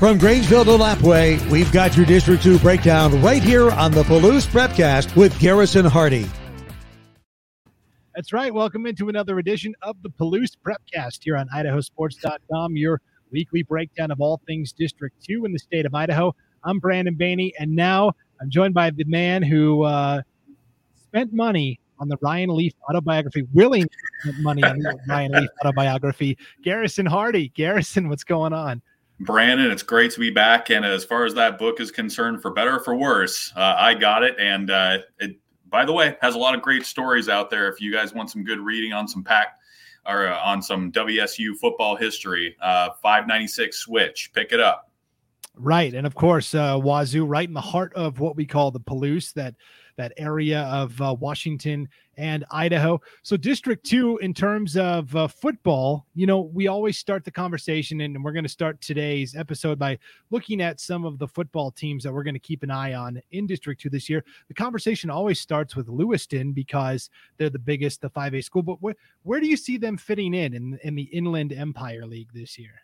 From Grangeville to Lapwai, we've got your District 2 breakdown right here on the Palouse Prepcast with Garrison Hardy. That's right. Welcome into another edition of the Palouse Prepcast here on idahosports.com, your weekly breakdown of all things District 2 in the state of Idaho. I'm Brandon Baney, and now I'm joined by the man who uh, spent money on the Ryan Leaf autobiography, willing money on the Ryan Leaf autobiography. Garrison Hardy. Garrison, what's going on? Brandon, it's great to be back. And as far as that book is concerned, for better or for worse, uh, I got it. And uh, it, by the way, has a lot of great stories out there. If you guys want some good reading on some pack or uh, on some WSU football history, uh, 596 switch, pick it up. Right. And of course, uh, Wazoo, right in the heart of what we call the Palouse, that that area of uh, Washington and Idaho. So, District 2, in terms of uh, football, you know, we always start the conversation, and we're going to start today's episode by looking at some of the football teams that we're going to keep an eye on in District 2 this year. The conversation always starts with Lewiston because they're the biggest, the 5A school. But wh- where do you see them fitting in, in in the Inland Empire League this year?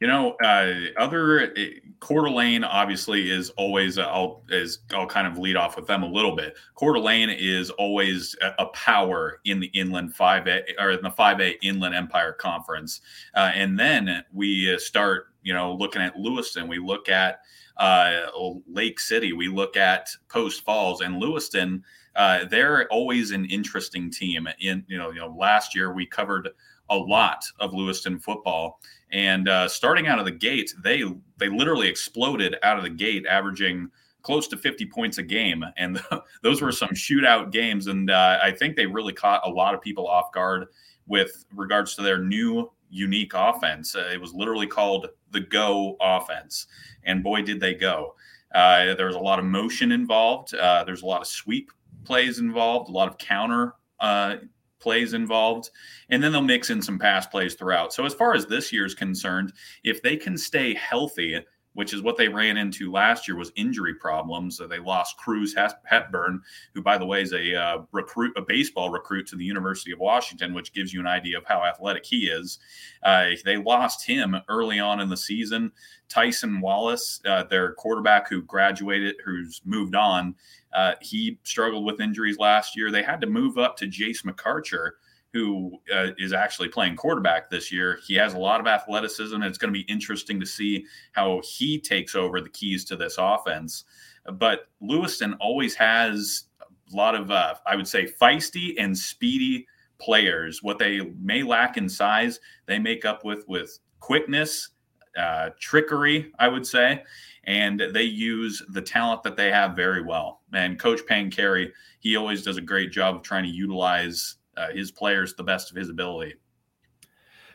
You know, uh, other uh, Coeur d'Alene obviously is always. Uh, I'll is I'll kind of lead off with them a little bit. Coeur d'Alene is always a, a power in the Inland Five A or in the Five A Inland Empire Conference, uh, and then we start. You know, looking at Lewiston, we look at uh, Lake City, we look at Post Falls, and Lewiston. Uh, they're always an interesting team. In you know, you know, last year we covered a lot of Lewiston football. And uh, starting out of the gate, they they literally exploded out of the gate, averaging close to 50 points a game. And those were some shootout games. And uh, I think they really caught a lot of people off guard with regards to their new unique offense. Uh, it was literally called the Go offense. And boy, did they go. Uh, there was a lot of motion involved. Uh, there's a lot of sweep plays involved, a lot of counter uh, plays involved, and then they'll mix in some pass plays throughout. So, as far as this year is concerned, if they can stay healthy, which is what they ran into last year was injury problems. they lost Cruz Hepburn, who, by the way, is a uh, recruit, a baseball recruit to the University of Washington, which gives you an idea of how athletic he is. Uh, they lost him early on in the season. Tyson Wallace, uh, their quarterback who graduated, who's moved on, uh, he struggled with injuries last year. They had to move up to Jace McArcher, who uh, is actually playing quarterback this year. He has a lot of athleticism, and it's going to be interesting to see how he takes over the keys to this offense. But Lewiston always has a lot of, uh, I would say, feisty and speedy players. What they may lack in size, they make up with with quickness, uh, trickery, I would say, and they use the talent that they have very well. And Coach Pancheri, he always does a great job of trying to utilize uh, his players the best of his ability.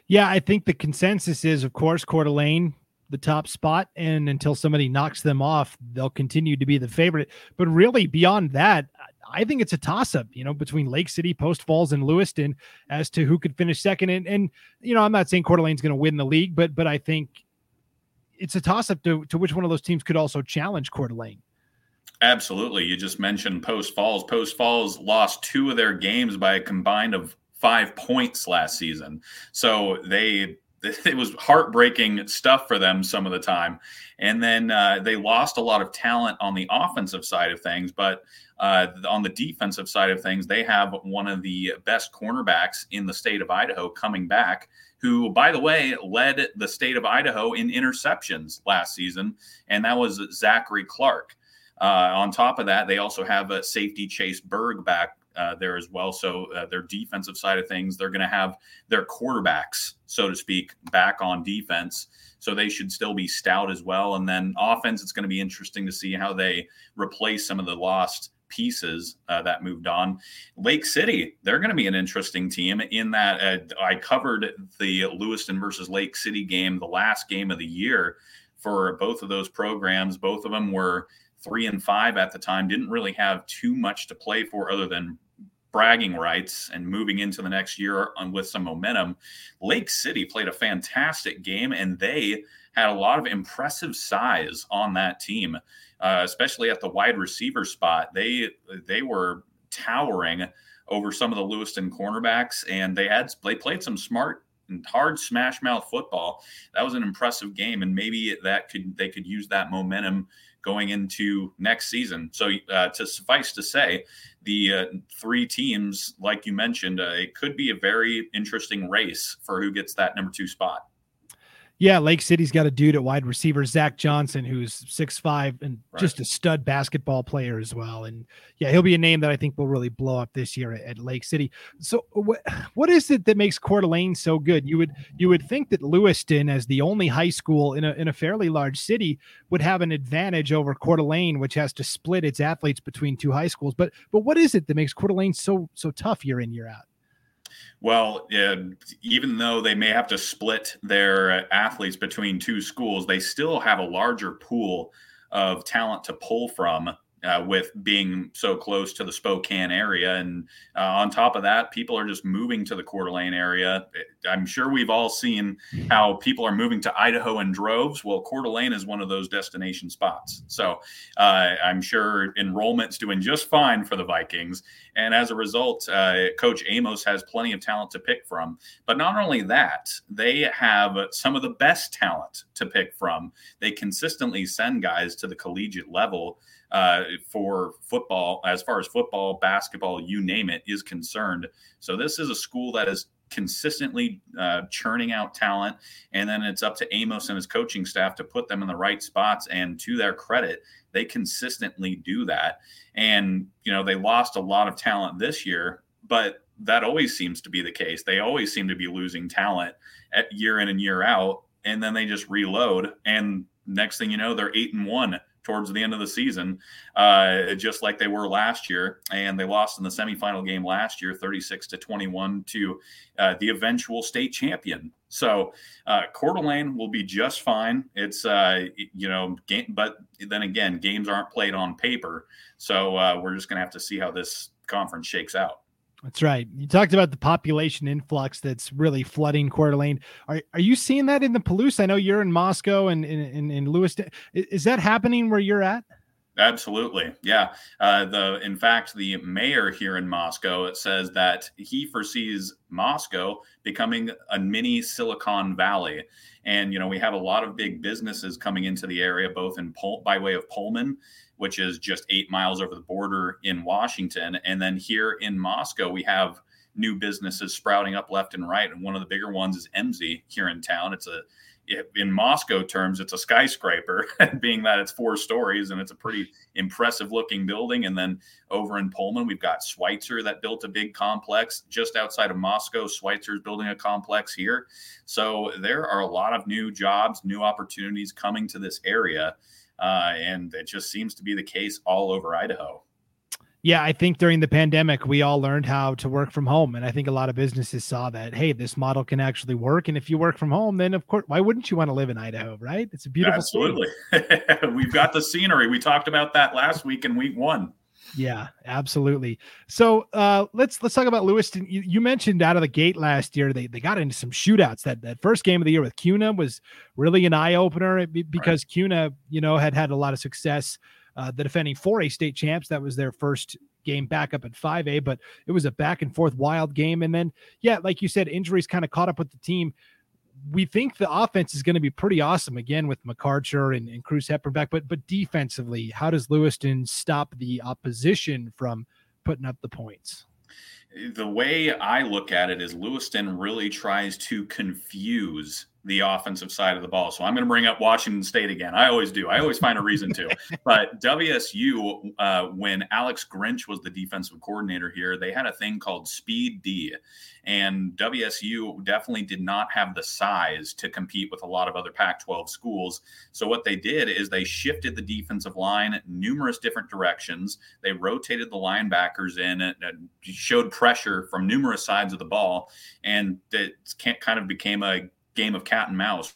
Yeah, I think the consensus is, of course, Coeur d'Alene, the top spot, and until somebody knocks them off, they'll continue to be the favorite. But really, beyond that, I think it's a toss-up, you know, between Lake City, Post Falls, and Lewiston as to who could finish second. And, and you know, I'm not saying Coeur d'Alene's going to win the league, but but I think it's a toss-up to, to which one of those teams could also challenge Coeur d'Alene. Absolutely. You just mentioned Post Falls. Post Falls lost two of their games by a combined of five points last season. So they it was heartbreaking stuff for them some of the time. And then uh, they lost a lot of talent on the offensive side of things, but uh, on the defensive side of things, they have one of the best cornerbacks in the state of Idaho coming back, who, by the way, led the state of Idaho in interceptions last season, and that was Zachary Clark. Uh, on top of that, they also have a safety Chase Berg back uh, there as well. So uh, their defensive side of things, they're going to have their quarterbacks, so to speak, back on defense. So they should still be stout as well. And then offense, it's going to be interesting to see how they replace some of the lost pieces uh, that moved on. Lake City, they're going to be an interesting team in that uh, I covered the Lewiston versus Lake City game, the last game of the year for both of those programs. Both of them were three and five at the time, didn't really have too much to play for other than bragging rights and moving into the next year on with some momentum. Lake City played a fantastic game and they had a lot of impressive size on that team, uh, especially at the wide receiver spot. They they were towering over some of the Lewiston cornerbacks and they had they played some smart and hard smash mouth football. That was an impressive game, and maybe that could they could use that momentum going into next season. So, uh, to suffice to say, the uh, three teams, like you mentioned, uh, it could be a very interesting race for who gets that number two spot. Yeah, Lake City's got a dude at wide receiver, Zach Johnson, who's six five and right. just a stud basketball player as well. And yeah, he'll be a name that I think will really blow up this year at, at Lake City. So what what is it that makes Coeur d'Alene so good? You would you would think that Lewiston, as the only high school in a in a fairly large city, would have an advantage over Coeur d'Alene, which has to split its athletes between two high schools. But but what is it that makes Coeur d'Alene so so tough year in year out? Well, uh, even though they may have to split their athletes between two schools, they still have a larger pool of talent to pull from uh, with being so close to the Spokane area. And uh, on top of that, people are just moving to the Coeur d'Alene area. I'm sure we've all seen how people are moving to Idaho in droves. Well, Coeur d'Alene is one of those destination spots. So uh, I'm sure enrollment's doing just fine for the Vikings. And as a result, uh, Coach Amos has plenty of talent to pick from. But not only that, they have some of the best talent to pick from. They consistently send guys to the collegiate level uh, for football, as far as football, basketball, you name it, is concerned. So this is a school that is consistently uh, churning out talent, and then it's up to Amos and his coaching staff to put them in the right spots. And to their credit, they consistently do that. And you know they lost a lot of talent this year, but that always seems to be the case. They always seem to be losing talent at year in and year out, and then they just reload. And next thing you know, they're eight and one towards the end of the season, uh, just like they were last year. And they lost in the semifinal game last year, 36 to 21 to uh, the eventual state champion. So uh, Coeur d'Alene will be just fine. It's uh, you know, game, but then again, games aren't played on paper, so uh, we're just gonna have to see how this conference shakes out. That's right. You talked about the population influx that's really flooding Coeur d'Alene. Are, are you seeing that in the Palouse? I know you're in Moscow and in, in, Lewiston. Is that happening where you're at? Absolutely, yeah. Uh, the in fact, the mayor here in Moscow it says that he foresees Moscow becoming a mini Silicon Valley, and you know we have a lot of big businesses coming into the area, both in Pol- by way of Pullman which is just eight miles over the border in Washington. And then here in Moscow, we have new businesses sprouting up left and right. And one of the bigger ones is EMSI here in town. It's a in Moscow terms, it's a skyscraper, being that it's four stories and it's a pretty impressive looking building. And then over in Pullman, we've got Schweitzer that built a big complex just outside of Moscow. Schweitzer's building a complex here. So there are a lot of new jobs, new opportunities coming to this area. Uh, and it just seems to be the case all over Idaho. Yeah, I think during the pandemic, we all learned how to work from home. And I think a lot of businesses saw that, hey, this model can actually work. And if you work from home, then of course, why wouldn't you want to live in Idaho, right? It's a beautiful Absolutely. We've got the scenery. We talked about that last week in week one. Yeah, absolutely. So uh, let's let's talk about Lewiston. You, you, mentioned out of the gate last year they they got into some shootouts. That that first game of the year with Kuna was really an eye opener because right. Kuna, you know, had had a lot of success. Uh, the defending 4A state champs. That was their first game back up at 5A, but it was a back and forth wild game. And then, yeah, like you said, injuries kind of caught up with the team we think the offense is going to be pretty awesome again with McArcher and, and Cruz Hepburn back, but but defensively, how does Lewiston stop the opposition from putting up the points? The way I look at it is Lewiston really tries to confuse the offensive side of the ball. So I'm going to bring up Washington State again. I always do. I always find a reason to. but WSU, uh, when Alex Grinch was the defensive coordinator here, they had a thing called Speed D. And WSU definitely did not have the size to compete with a lot of other Pac 12 schools. So what they did is they shifted the defensive line numerous different directions. They rotated the linebackers in and showed pressure from numerous sides of the ball. And it kind of became a game of cat and mouse.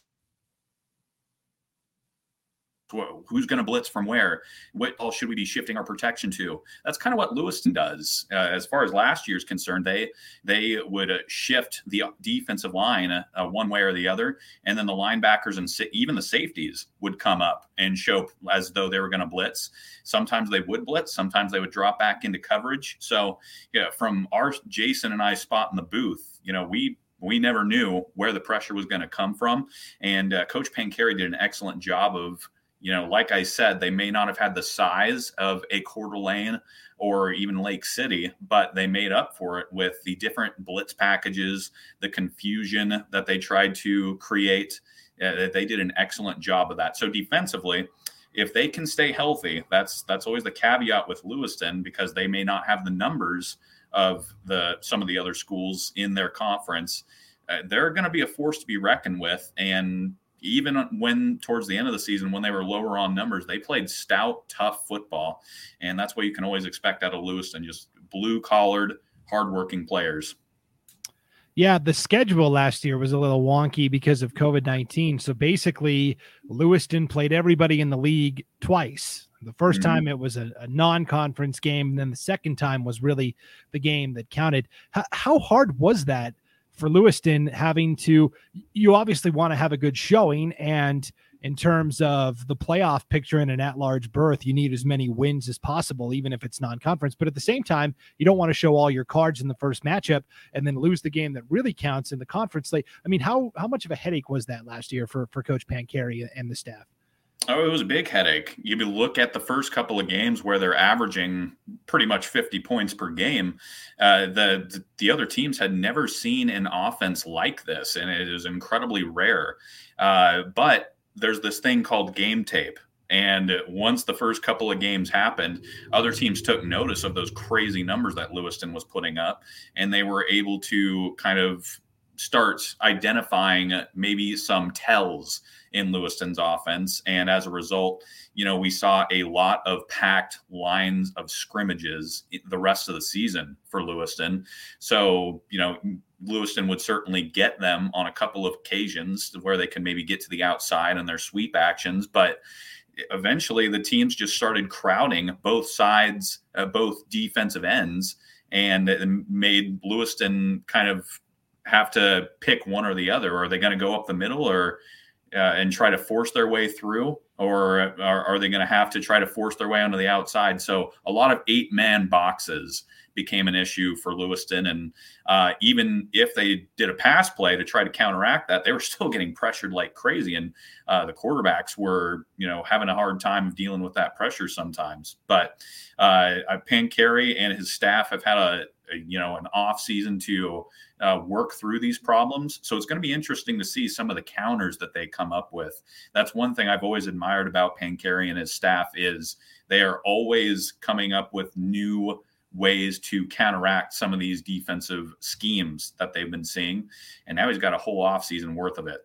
Who's going to blitz from where? What all should we be shifting our protection to? That's kind of what Lewiston does. Uh, as far as last year's concerned, they they would uh, shift the defensive line uh, one way or the other, and then the linebackers and sa- even the safeties would come up and show as though they were going to blitz. Sometimes they would blitz, sometimes they would drop back into coverage. So, yeah, from our Jason and I spot in the booth, you know, we we never knew where the pressure was going to come from. And uh, Coach Pancheri did an excellent job of, you know, like I said, they may not have had the size of a Coeur d'Alene or even Lake City, but they made up for it with the different blitz packages, the confusion that they tried to create. Uh, they did an excellent job of that. So defensively, if they can stay healthy, that's that's always the caveat with Lewiston because they may not have the numbers of the some of the other schools in their conference. Uh, they're going to be a force to be reckoned with, and even when towards the end of the season when they were lower on numbers they played stout tough football and that's what you can always expect out of lewiston just blue collared hardworking players yeah, the schedule last year was a little wonky because of COVID 19. So basically, Lewiston played everybody in the league twice. The 1st mm-hmm. time it was a, a non conference game, and then the second time was really the game that counted. H- how hard was that for Lewiston having to? You obviously want to have a good showing, and in terms of the playoff picture in an at-large berth, you need as many wins as possible, even if it's non-conference. But at the same time, you don't want to show all your cards in the first matchup and then lose the game that really counts in the conference slate. I mean, how how much of a headache was that last year for for Coach Pancheri and the staff? Oh, it was a big headache. You look at the first couple of games where they're averaging pretty much 50 points per game. Uh, the the other teams had never seen an offense like this, and it is incredibly rare. Uh, but there's this thing called game tape. And once the first couple of games happened, other teams took notice of those crazy numbers that Lewiston was putting up, and they were able to kind of start identifying maybe some tells in Lewiston's offense. And as a result, you know, we saw a lot of packed lines of scrimmages the rest of the season for Lewiston. So, you know, Lewiston would certainly get them on a couple of occasions where they can maybe get to the outside in their sweep actions, but eventually the teams just started crowding both sides, uh, both defensive ends, and made Lewiston kind of have to pick one or the other. Are they going to go up the middle or uh, and try to force their way through, or are, are they going to have to try to force their way onto the outside? So a lot of eight man boxes became an issue for Lewiston. And uh, even if they did a pass play to try to counteract that, they were still getting pressured like crazy. And uh, the quarterbacks were, you know, having a hard time dealing with that pressure sometimes. But uh, Pancheri and his staff have had a, you know, an off season to uh, work through these problems. So it's going to be interesting to see some of the counters that they come up with. That's one thing I've always admired about Pancheri and his staff is they are always coming up with new ways to counteract some of these defensive schemes that they've been seeing. And now he's got a whole offseason worth of it.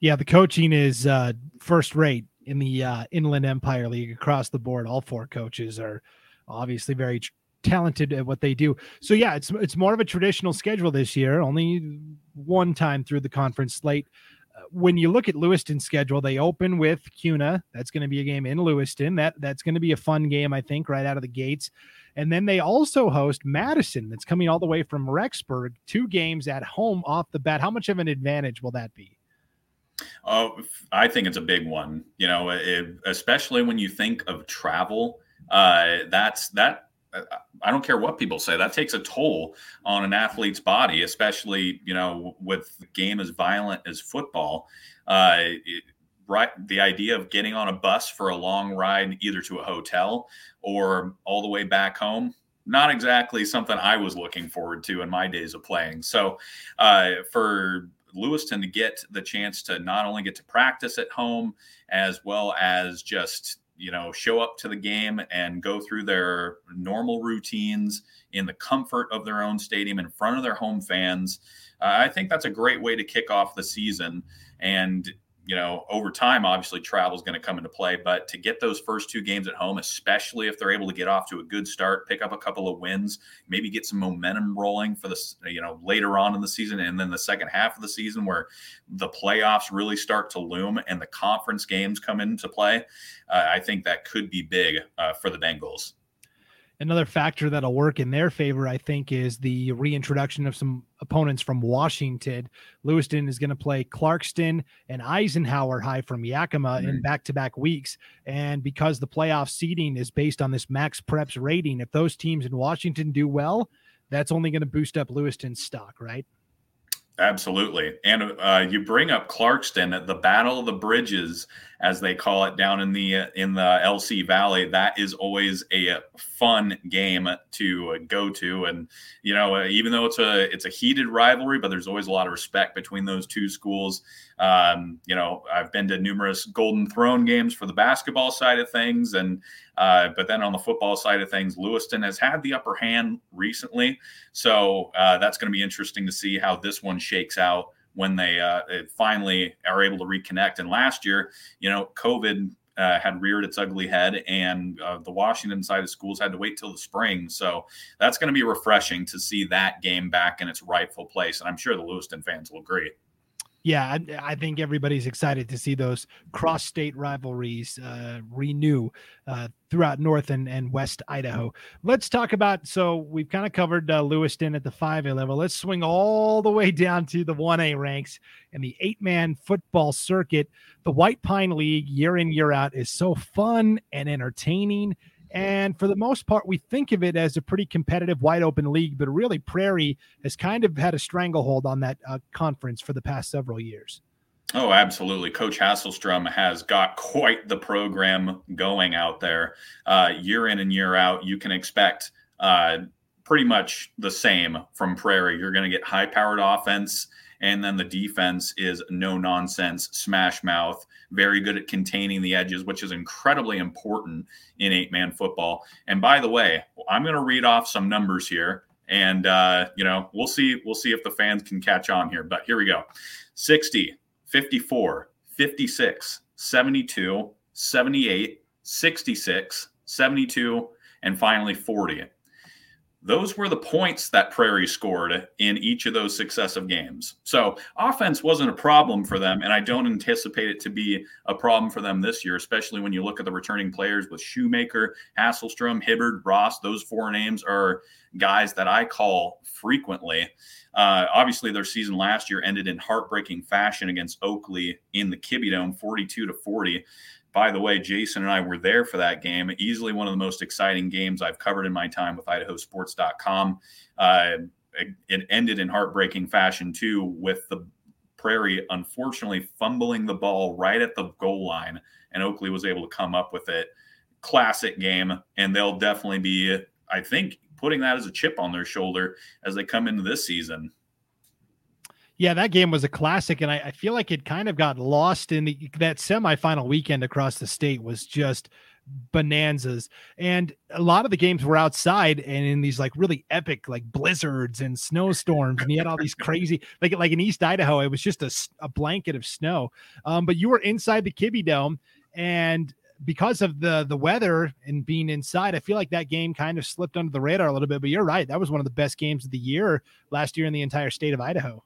Yeah, the coaching is uh, first rate in the uh, Inland Empire League across the board. All four coaches are obviously very talented at what they do. So yeah, it's it's more of a traditional schedule this year. Only one time through the conference slate when you look at Lewiston's schedule, they open with Kuna. That's going to be a game in Lewiston. That that's going to be a fun game, I think, right out of the gates. And then they also host Madison. That's coming all the way from Rexburg. Two games at home off the bat. How much of an advantage will that be? Oh, I think it's a big one. You know, it, especially when you think of travel. Uh, that's that I don't care what people say. That takes a toll on an athlete's body, especially you know with the game as violent as football. Uh, it, right, the idea of getting on a bus for a long ride, either to a hotel or all the way back home, not exactly something I was looking forward to in my days of playing. So, uh, for Lewiston to get the chance to not only get to practice at home as well as just you know show up to the game and go through their normal routines in the comfort of their own stadium in front of their home fans. Uh, i think that's a great way to kick off the season. And you know, over time, obviously travel is going to come into play. But to get those first two games at home, especially if they're able to get off to a good start, pick up a couple of wins, maybe get some momentum rolling for the, you know, later on in the season and then the second half of the season where the playoffs really start to loom and the conference games come into play, uh, I think that could be big uh, for the Bengals. Another factor that'll work in their favor, I think, is the reintroduction of some opponents from Washington. Lewiston is going to play Clarkston and Eisenhower High from Yakima mm-hmm. in back to back weeks. And because the playoff seeding is based on this max preps rating, if those teams in Washington do well, that's only going to boost up Lewiston's stock, right? Absolutely. And uh, you bring up Clarkston, the Battle of the Bridges, as they call it down in the uh, in the LC Valley. That is always a fun game to go to, and you know, even though it's a it's a heated rivalry, but there's always a lot of respect between those two schools. Um, you know, I've been to numerous Golden Throne games for the basketball side of things, and uh, but then on the football side of things, Lewiston has had the upper hand recently, so uh, that's going to be interesting to see how this one shakes out when they uh, finally are able to reconnect. And last year, you know, COVID uh, had reared its ugly head, and uh, the Washington side of schools had to wait till the spring. So that's going to be refreshing to see that game back in its rightful place. And I'm sure the Lewiston fans will agree yeah, I, I, think everybody's excited to see those cross-state rivalries uh, renew uh, throughout North and, and West Idaho. Let's talk about. So we've kind of covered uh, Lewiston at the 5A level. Let's swing all the way down to the 1A ranks and the eight-man football circuit. The White Pine League, year in year out, is so fun and entertaining and for the most part, we think of it as a pretty competitive, wide open league, but really Prairie has kind of had a stranglehold on that uh, conference for the past several years. Oh, absolutely. Coach Hasselstrom has got quite the program going out there. Uh, year in and year out, you can expect uh, pretty much the same from Prairie. You're going to get high powered offense and then the defense is no nonsense, smash mouth, very good at containing the edges, which is incredibly important in eight man football. And by the way, I'm going to read off some numbers here. And uh, you know, we'll see. We'll see if the fans can catch on here. But here we go: 60, 54, 56, 72, 78, 66, 72, and finally 40 those were the points that Prairie scored in each of those successive games. So offense wasn't a problem for them, and I don't anticipate it to be a problem for them this year, especially when you look at the returning players with Shoemaker, Hasselstrom, Hibbard, Ross. Those four names are guys that I call frequently. Uh, obviously, their season last year ended in heartbreaking fashion against Oakley in the Kibbie Dome, 42 to 40 by the way, Jason and I were there for that game. Easily one of the most exciting games I've covered in my time with IdahoSports.com. Uh, it, it ended in heartbreaking fashion, too, with the Prairie unfortunately fumbling the ball right at the goal line, and Oakley was able to come up with it. Classic game, and they'll definitely be, I think, putting that as a chip on their shoulder as they come into this season. Yeah, that game was a classic, and I, I feel like it kind of got lost in the, that semifinal weekend across the state was just bonanzas. And a lot of the games were outside and in these like really epic like blizzards and snowstorms and you had all these crazy like like in east idaho it was just a, a blanket of snow. Um, but you were inside the kibbie dome and because of the the weather and being inside i feel like that game kind of slipped under the radar a little bit but you're right that was one of the best games of the year last year in the entire state of idaho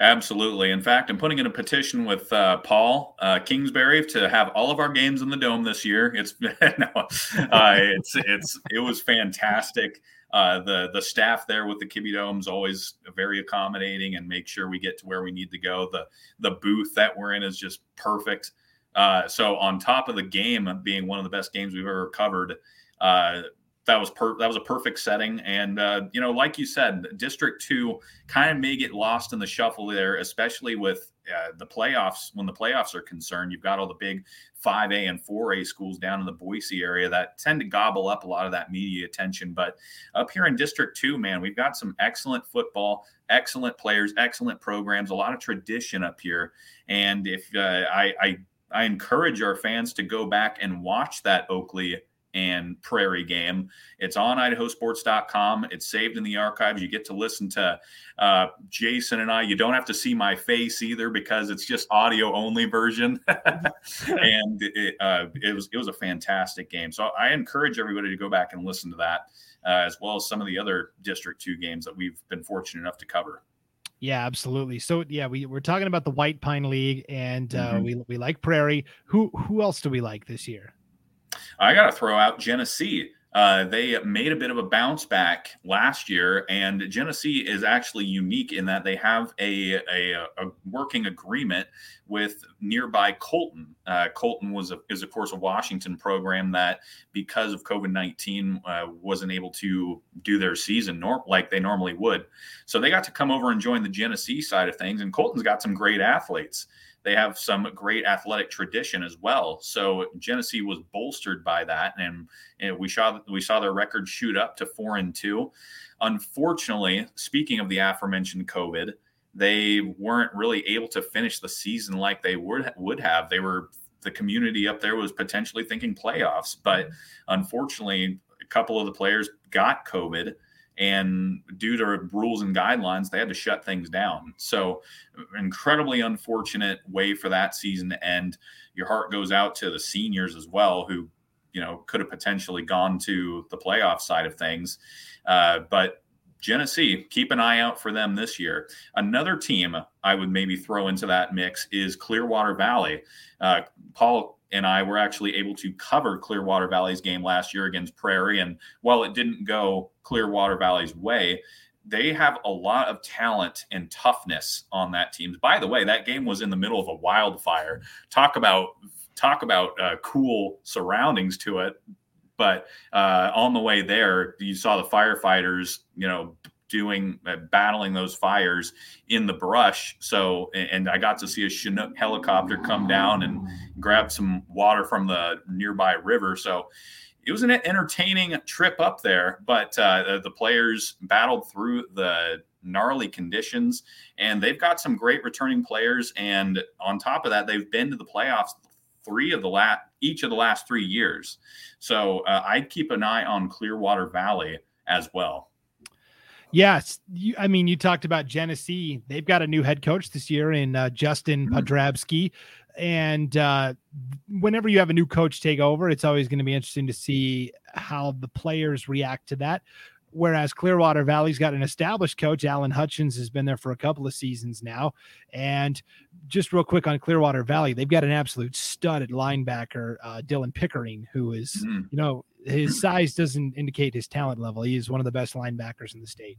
Absolutely. In fact, I'm putting in a petition with uh, Paul uh, Kingsbury to have all of our games in the dome this year. It's no, uh, it's it's it was fantastic. Uh, the the staff there with the Kibbie Domes always very accommodating and make sure we get to where we need to go. The the booth that we're in is just perfect. Uh, so on top of the game being one of the best games we've ever covered, uh, that was per- that was a perfect setting. And uh, you know, like you said, District Two kind of may get lost in the shuffle there, especially with uh, the playoffs. When the playoffs are concerned, you've got all the big 5A and 4A schools down in the Boise area that tend to gobble up a lot of that media attention. But up here in District Two, man, we've got some excellent football, excellent players, excellent programs, a lot of tradition up here. And if uh, I, I I encourage our fans to go back and watch that Oakley and Prairie game. It's on idahosports.com. It's saved in the archives. You get to listen to uh, Jason and I. You don't have to see my face either because it's just audio only version. and it, uh, it, was it was a fantastic game. So I encourage everybody to go back and listen to that, uh, as well as some of the other District Two games that we've been fortunate enough to cover. Yeah, absolutely. So yeah, we we're talking about the White Pine League, and uh, mm-hmm. we we like Prairie. Who who else do we like this year? I got to throw out Genesee. uh, they made a bit of a bounce back last year, and Genesee is actually unique in that they have a, a, a working agreement with nearby Colton. Uh, Colton was a, is of course a Washington program that, because of COVID nineteen, uh, wasn't able to do their season nor- like they normally would. So they got to come over and join the Genesee side of things, and Colton's got some great athletes they have some great athletic tradition as well. So Genesee was bolstered by that, and, and, we saw we saw their record shoot up to four and two. Unfortunately, speaking of the aforementioned COVID, they weren't really able to finish the season like they would would have. They were the community up there was potentially thinking playoffs, but unfortunately, a couple of the players got COVID and due to rules and guidelines they had to shut things down. So incredibly unfortunate way for that season to end. Your heart goes out to the seniors as well who you know could have potentially gone to the playoff side of things. Uh, but Genesee, keep an eye out for them this year. Another team I would maybe throw into that mix is Clearwater Valley. Uh, Paul and I were actually able to cover Clearwater Valley's game last year against Prairie. And while it didn't go Clearwater Valley's way, they have a lot of talent and toughness on that team. By the way, that game was in the middle of a wildfire. Talk about talk about uh, cool surroundings to it. But uh, on the way there, you saw the firefighters, you know, doing uh, battling those fires in the brush. So, and I got to see a Chinook helicopter come down and grab some water from the nearby river. So, it was an entertaining trip up there, but uh, the players battled through the gnarly conditions, and they've got some great returning players. And on top of that, they've been to the playoffs three of the last each of the last three years. So uh, I'd keep an eye on Clearwater Valley as well. Yes, you, I mean, you talked about Genesee. They've got a new head coach this year in uh, Justin mm-hmm. Podrabski, and uh, whenever you have a new coach take over, it's always going to be interesting to see how the players react to that. Whereas Clearwater Valley's got an established coach, Alan Hutchins has been there for a couple of seasons now. And just real quick on Clearwater Valley, they've got an absolute studded linebacker, uh, Dylan Pickering, who is, mm-hmm. you know, his size doesn't indicate his talent level. He is one of the best linebackers in the state.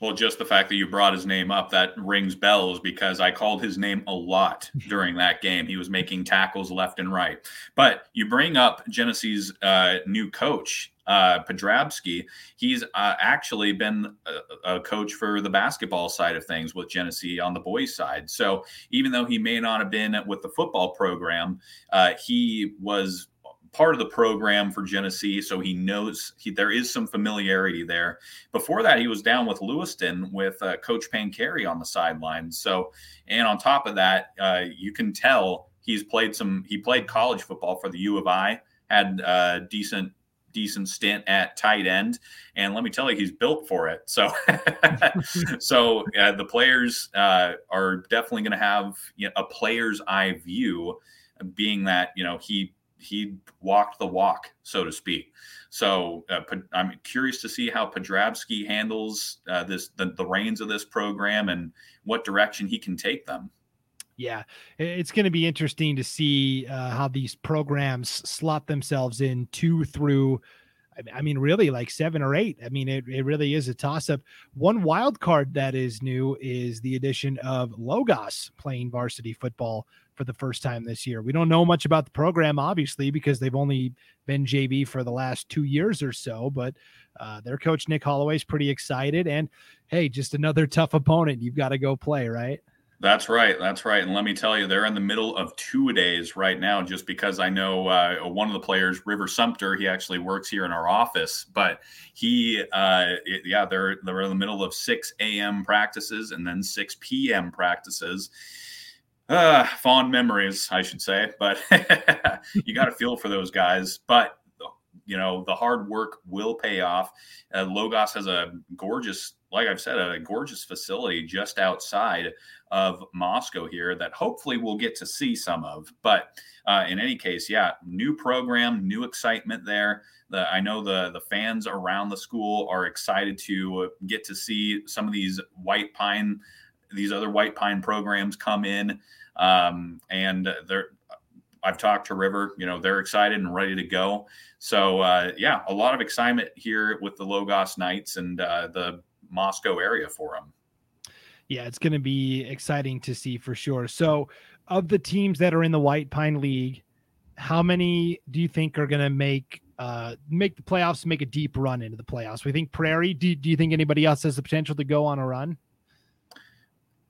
Well, just the fact that you brought his name up that rings bells because I called his name a lot during that game. He was making tackles left and right. But you bring up Genesee's uh, new coach, uh, Podrabski. He's uh, actually been a, a, coach for the basketball side of things with Genesee on the boys' side. So even though he may not have been with the football program, uh, he was part of the program for Genesee, so he knows he, there is some familiarity there. Before that, he was down with Lewiston with uh, Coach Pancheri on the sideline. So, and on top of that, uh, you can tell he's played some. He played college football for the U of I, had a decent decent stint at tight end, and let me tell you, he's built for it. So, so uh, the players uh, are definitely going to have you know, a player's eye view, being that you know he he walked the walk, so to speak. So uh, I'm curious to see how Podrabski handles uh, this the, the reins of this program and what direction he can take them. Yeah, it's going to be interesting to see uh, how these programs slot themselves in two through. I mean, really, like seven or eight. I mean, it, it really is a toss up. One wild card that is new is the addition of Logos playing varsity football for the first time this year. We don't know much about the program, obviously, because they've only been JV for the last two years or so. But uh, their coach Nick Holloway is pretty excited, and hey, just another tough opponent you've got to go play, right? That's right. That's right. And let me tell you, they're in the middle of two days right now, just because I know uh, one of the players, River Sumter, he actually works here in our office, but he, uh, it, yeah, they're, they're in the middle of 6 a.m. practices and then 6 p.m. practices uh, fond memories, I should say. But you got to feel for those guys. But you know, the hard work will pay off. Uh, Logos has a gorgeous, like I've said, a gorgeous facility just outside of Moscow here that hopefully we'll get to see some of. But uh, in any case, yeah, new program, new excitement there. The, I know the the fans around the school are excited to get to see some of these white pine, these other white pine programs come in. Um, and they're I've talked to River. You know, they're excited and ready to go. So uh, yeah, a lot of excitement here with the Logos Knights and uh, the Moscow area for them. Yeah, it's going to be exciting to see for sure. So, of the teams that are in the White Pine League, how many do you think are going to make uh, make the playoffs, make a deep run into the playoffs? We think Prairie. Do, do you think anybody else has the potential to go on a run?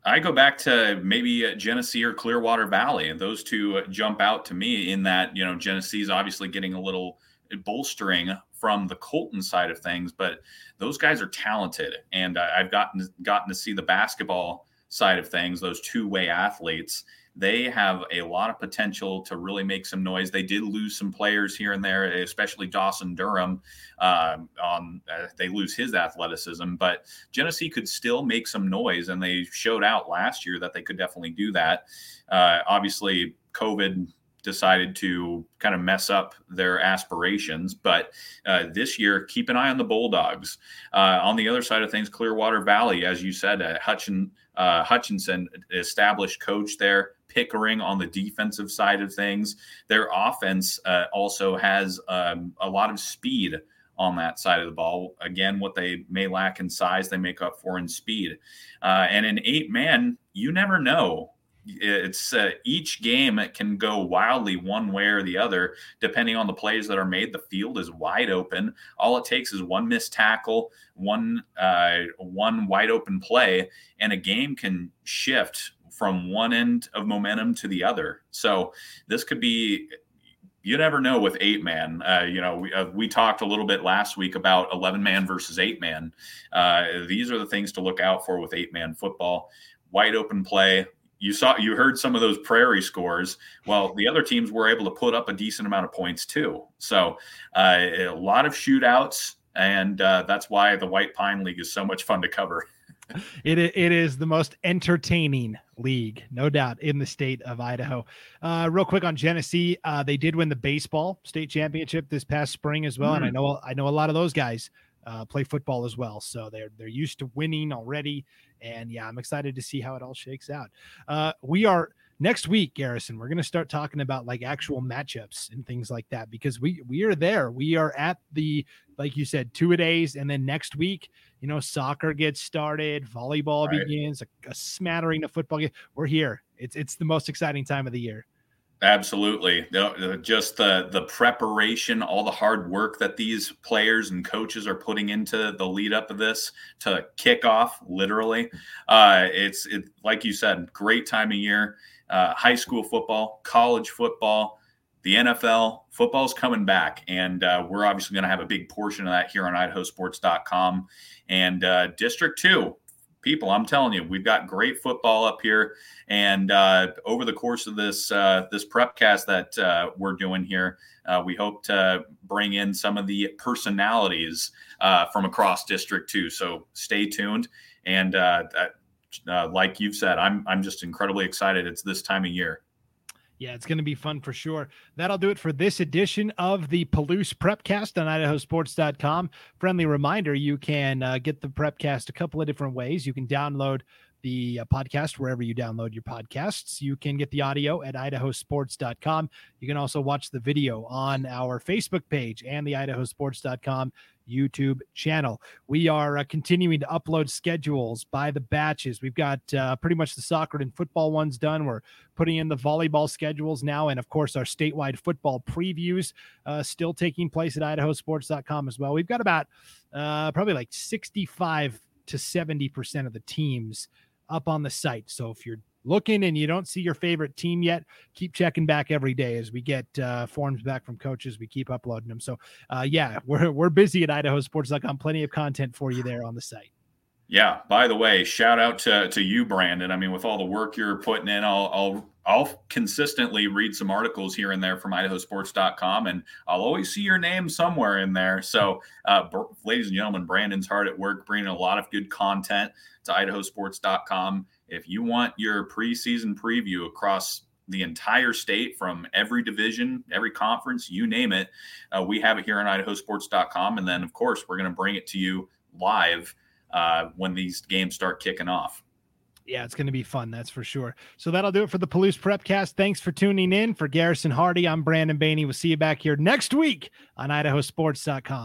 I go back to maybe uh, Genesee or Clearwater Valley, and those two uh, jump out to me in that you know Genesee is obviously getting a little bolstering from the Colton side of things, but those guys are talented, and I've gotten gotten to see the basketball side of things. Those two way athletes, they have a lot of potential to really make some noise. They did lose some players here and there, especially Dawson Durham. Uh, on uh, they lose his athleticism, but Genesee could still make some noise, and they showed out last year that they could definitely do that. Uh, obviously, COVID decided to kind of mess up their aspirations. But uh, this year, keep an eye on the Bulldogs. Uh, on the other side of things, Clearwater Valley, as you said, uh, Hutchin, uh, Hutchinson, established coach there. Pickering on the defensive side of things. Their offense uh, also has um, a lot of speed on that side of the ball. Again, what they may lack in size, they make up for in speed. Uh, and in eight man, you never know it's uh, each game it can go wildly one way or the other depending on the plays that are made the field is wide open all it takes is one missed tackle one uh, one wide open play and a game can shift from one end of momentum to the other so this could be you never know with eight man. Uh, you know, we, uh, we talked a little bit last week about 11 man versus eight man. Uh, these are the things to look out for with eight man football. Wide open play, you saw you heard some of those prairie scores well the other teams were able to put up a decent amount of points too so uh, a lot of shootouts and uh, that's why the white pine league is so much fun to cover it, it is the most entertaining league no doubt in the state of idaho uh, real quick on genesee uh, they did win the baseball state championship this past spring as well mm. and i mm. know i know a lot of those guys uh, play football as well. So they're they're used to winning already, and yeah, I'm excited to see how it all shakes out. Uh, we are next week, Garrison. We're going to start talking about like actual matchups and things like that because we we are there. We are at the like you said, two a days, and then next week, you know, soccer gets started, volleyball right. begins, a, a smattering of football. We're here. It's it's the most exciting time of the year. Absolutely. Just the the preparation, all the hard work that these players and coaches are putting into the lead up of this to kick off, literally. Uh, it's it, like you said, great time of year. Uh, high school football, college football, the NFL, football's coming back. And uh, we're obviously going to have a big portion of that here on idahosports.com. And uh, District 2, people. I'm telling you, we've got great football up here, and uh, over the course of this uh, this prepcast that uh, we're doing here, uh, we hope to bring in some of the personalities uh, from across District too. So stay tuned, and uh, like you've said, I'm I'm just incredibly excited. It's this time of year. Yeah, it's going to be fun for sure. That'll do it for this edition of the Palouse Prepcast on idahosports.com. Friendly reminder you can uh, get the Prepcast a couple of different ways. You can download the uh, podcast wherever you download your podcasts. You can get the audio at idahosports.com. You can also watch the video on our Facebook page and the idahosports.com YouTube channel. We are uh, continuing to upload schedules by the batches. We've got uh, pretty much the soccer and football ones done. We're putting in the volleyball schedules now. And of course, our statewide football previews uh, still taking place at idahosports.com as well. We've got about uh, probably like 65 to 70% of the teams up on the site. So if you're looking and you don't see your favorite team yet, keep checking back every day as we get uh, forms back from coaches. We keep uploading them. So, uh, yeah, we're, we're busy at idahosports.com. Plenty of content for you there on the site. Yeah. By the way, shout out to, to you, Brandon. I mean, with all the work you're putting in, I'll, I'll I'll consistently read some articles here and there from idahosports.com, and I'll always see your name somewhere in there. So, uh, ladies and gentlemen, Brandon's hard at work bringing a lot of good content to idahosports.com. If you want your preseason preview across the entire state from every division, every conference, you name it, uh, we have it here on idahosports.com. And then, of course, we're going to bring it to you live uh, when these games start kicking off. Yeah, it's going to be fun. That's for sure. So that'll do it for the Palouse Prepcast. Thanks for tuning in. For Garrison Hardy, I'm Brandon Baney. We'll see you back here next week on idahosports.com.